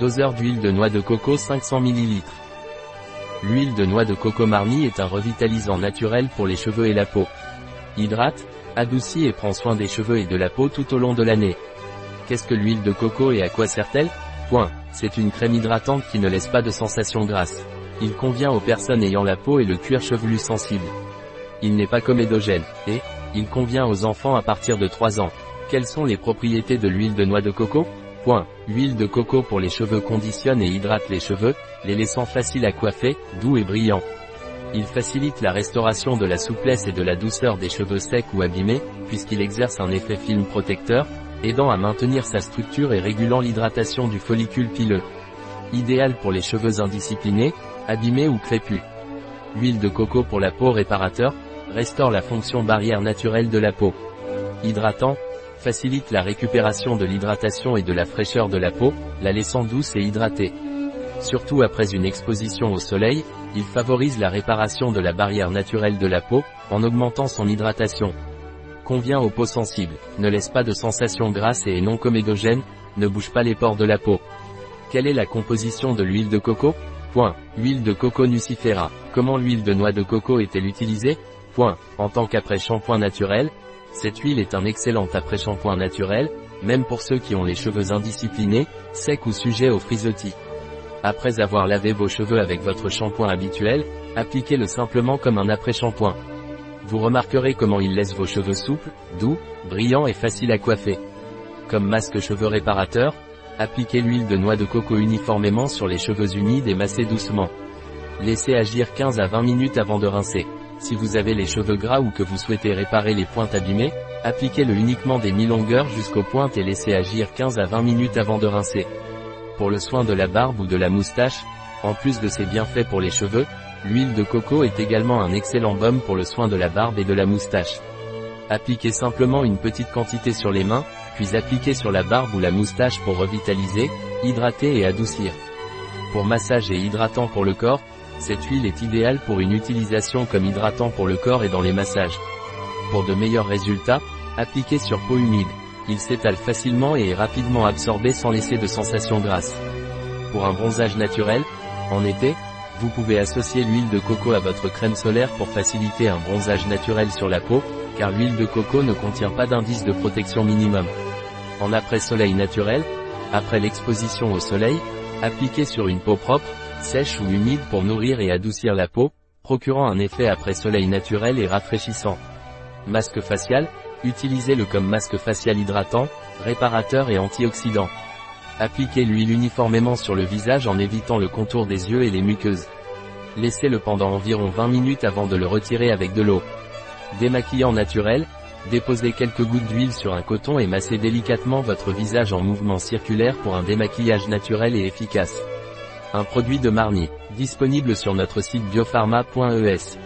Doseur d'huile de noix de coco 500 ml. L'huile de noix de coco Marni est un revitalisant naturel pour les cheveux et la peau. Hydrate, adoucit et prend soin des cheveux et de la peau tout au long de l'année. Qu'est-ce que l'huile de coco et à quoi sert-elle? Point. C'est une crème hydratante qui ne laisse pas de sensation grasse. Il convient aux personnes ayant la peau et le cuir chevelu sensible. Il n'est pas comédogène, et, il convient aux enfants à partir de 3 ans. Quelles sont les propriétés de l'huile de noix de coco? Point. L'huile de coco pour les cheveux conditionne et hydrate les cheveux, les laissant faciles à coiffer, doux et brillants. Il facilite la restauration de la souplesse et de la douceur des cheveux secs ou abîmés, puisqu'il exerce un effet film protecteur, aidant à maintenir sa structure et régulant l'hydratation du follicule pileux. Idéal pour les cheveux indisciplinés, abîmés ou crépus. L'huile de coco pour la peau réparateur, restaure la fonction barrière naturelle de la peau. Hydratant, facilite la récupération de l'hydratation et de la fraîcheur de la peau, la laissant douce et hydratée. Surtout après une exposition au soleil, il favorise la réparation de la barrière naturelle de la peau, en augmentant son hydratation. Convient aux peaux sensibles, ne laisse pas de sensation grasse et non comédogène, ne bouge pas les pores de la peau. Quelle est la composition de l'huile de coco Point. Huile de coco nucifera. Comment l'huile de noix de coco est-elle utilisée Point. En tant qu'après-shampoing naturel, cette huile est un excellent après-shampoing naturel, même pour ceux qui ont les cheveux indisciplinés, secs ou sujets aux frisottis. Après avoir lavé vos cheveux avec votre shampoing habituel, appliquez-le simplement comme un après-shampoing. Vous remarquerez comment il laisse vos cheveux souples, doux, brillants et faciles à coiffer. Comme masque cheveux réparateur, appliquez l'huile de noix de coco uniformément sur les cheveux humides et massez doucement. Laissez agir 15 à 20 minutes avant de rincer. Si vous avez les cheveux gras ou que vous souhaitez réparer les pointes abîmées, appliquez-le uniquement des mi-longueurs jusqu'aux pointes et laissez agir 15 à 20 minutes avant de rincer. Pour le soin de la barbe ou de la moustache, en plus de ses bienfaits pour les cheveux, l'huile de coco est également un excellent baume pour le soin de la barbe et de la moustache. Appliquez simplement une petite quantité sur les mains, puis appliquez sur la barbe ou la moustache pour revitaliser, hydrater et adoucir. Pour massage et hydratant pour le corps, cette huile est idéale pour une utilisation comme hydratant pour le corps et dans les massages. Pour de meilleurs résultats, appliquez sur peau humide. Il s'étale facilement et est rapidement absorbé sans laisser de sensation grasse. Pour un bronzage naturel, en été, vous pouvez associer l'huile de coco à votre crème solaire pour faciliter un bronzage naturel sur la peau, car l'huile de coco ne contient pas d'indice de protection minimum. En après-soleil naturel, après l'exposition au soleil, appliquez sur une peau propre, sèche ou humide pour nourrir et adoucir la peau, procurant un effet après-soleil naturel et rafraîchissant. Masque facial, utilisez-le comme masque facial hydratant, réparateur et antioxydant. Appliquez l'huile uniformément sur le visage en évitant le contour des yeux et les muqueuses. Laissez-le pendant environ 20 minutes avant de le retirer avec de l'eau. Démaquillant naturel, déposez quelques gouttes d'huile sur un coton et massez délicatement votre visage en mouvement circulaire pour un démaquillage naturel et efficace. Un produit de Marni, disponible sur notre site biopharma.es.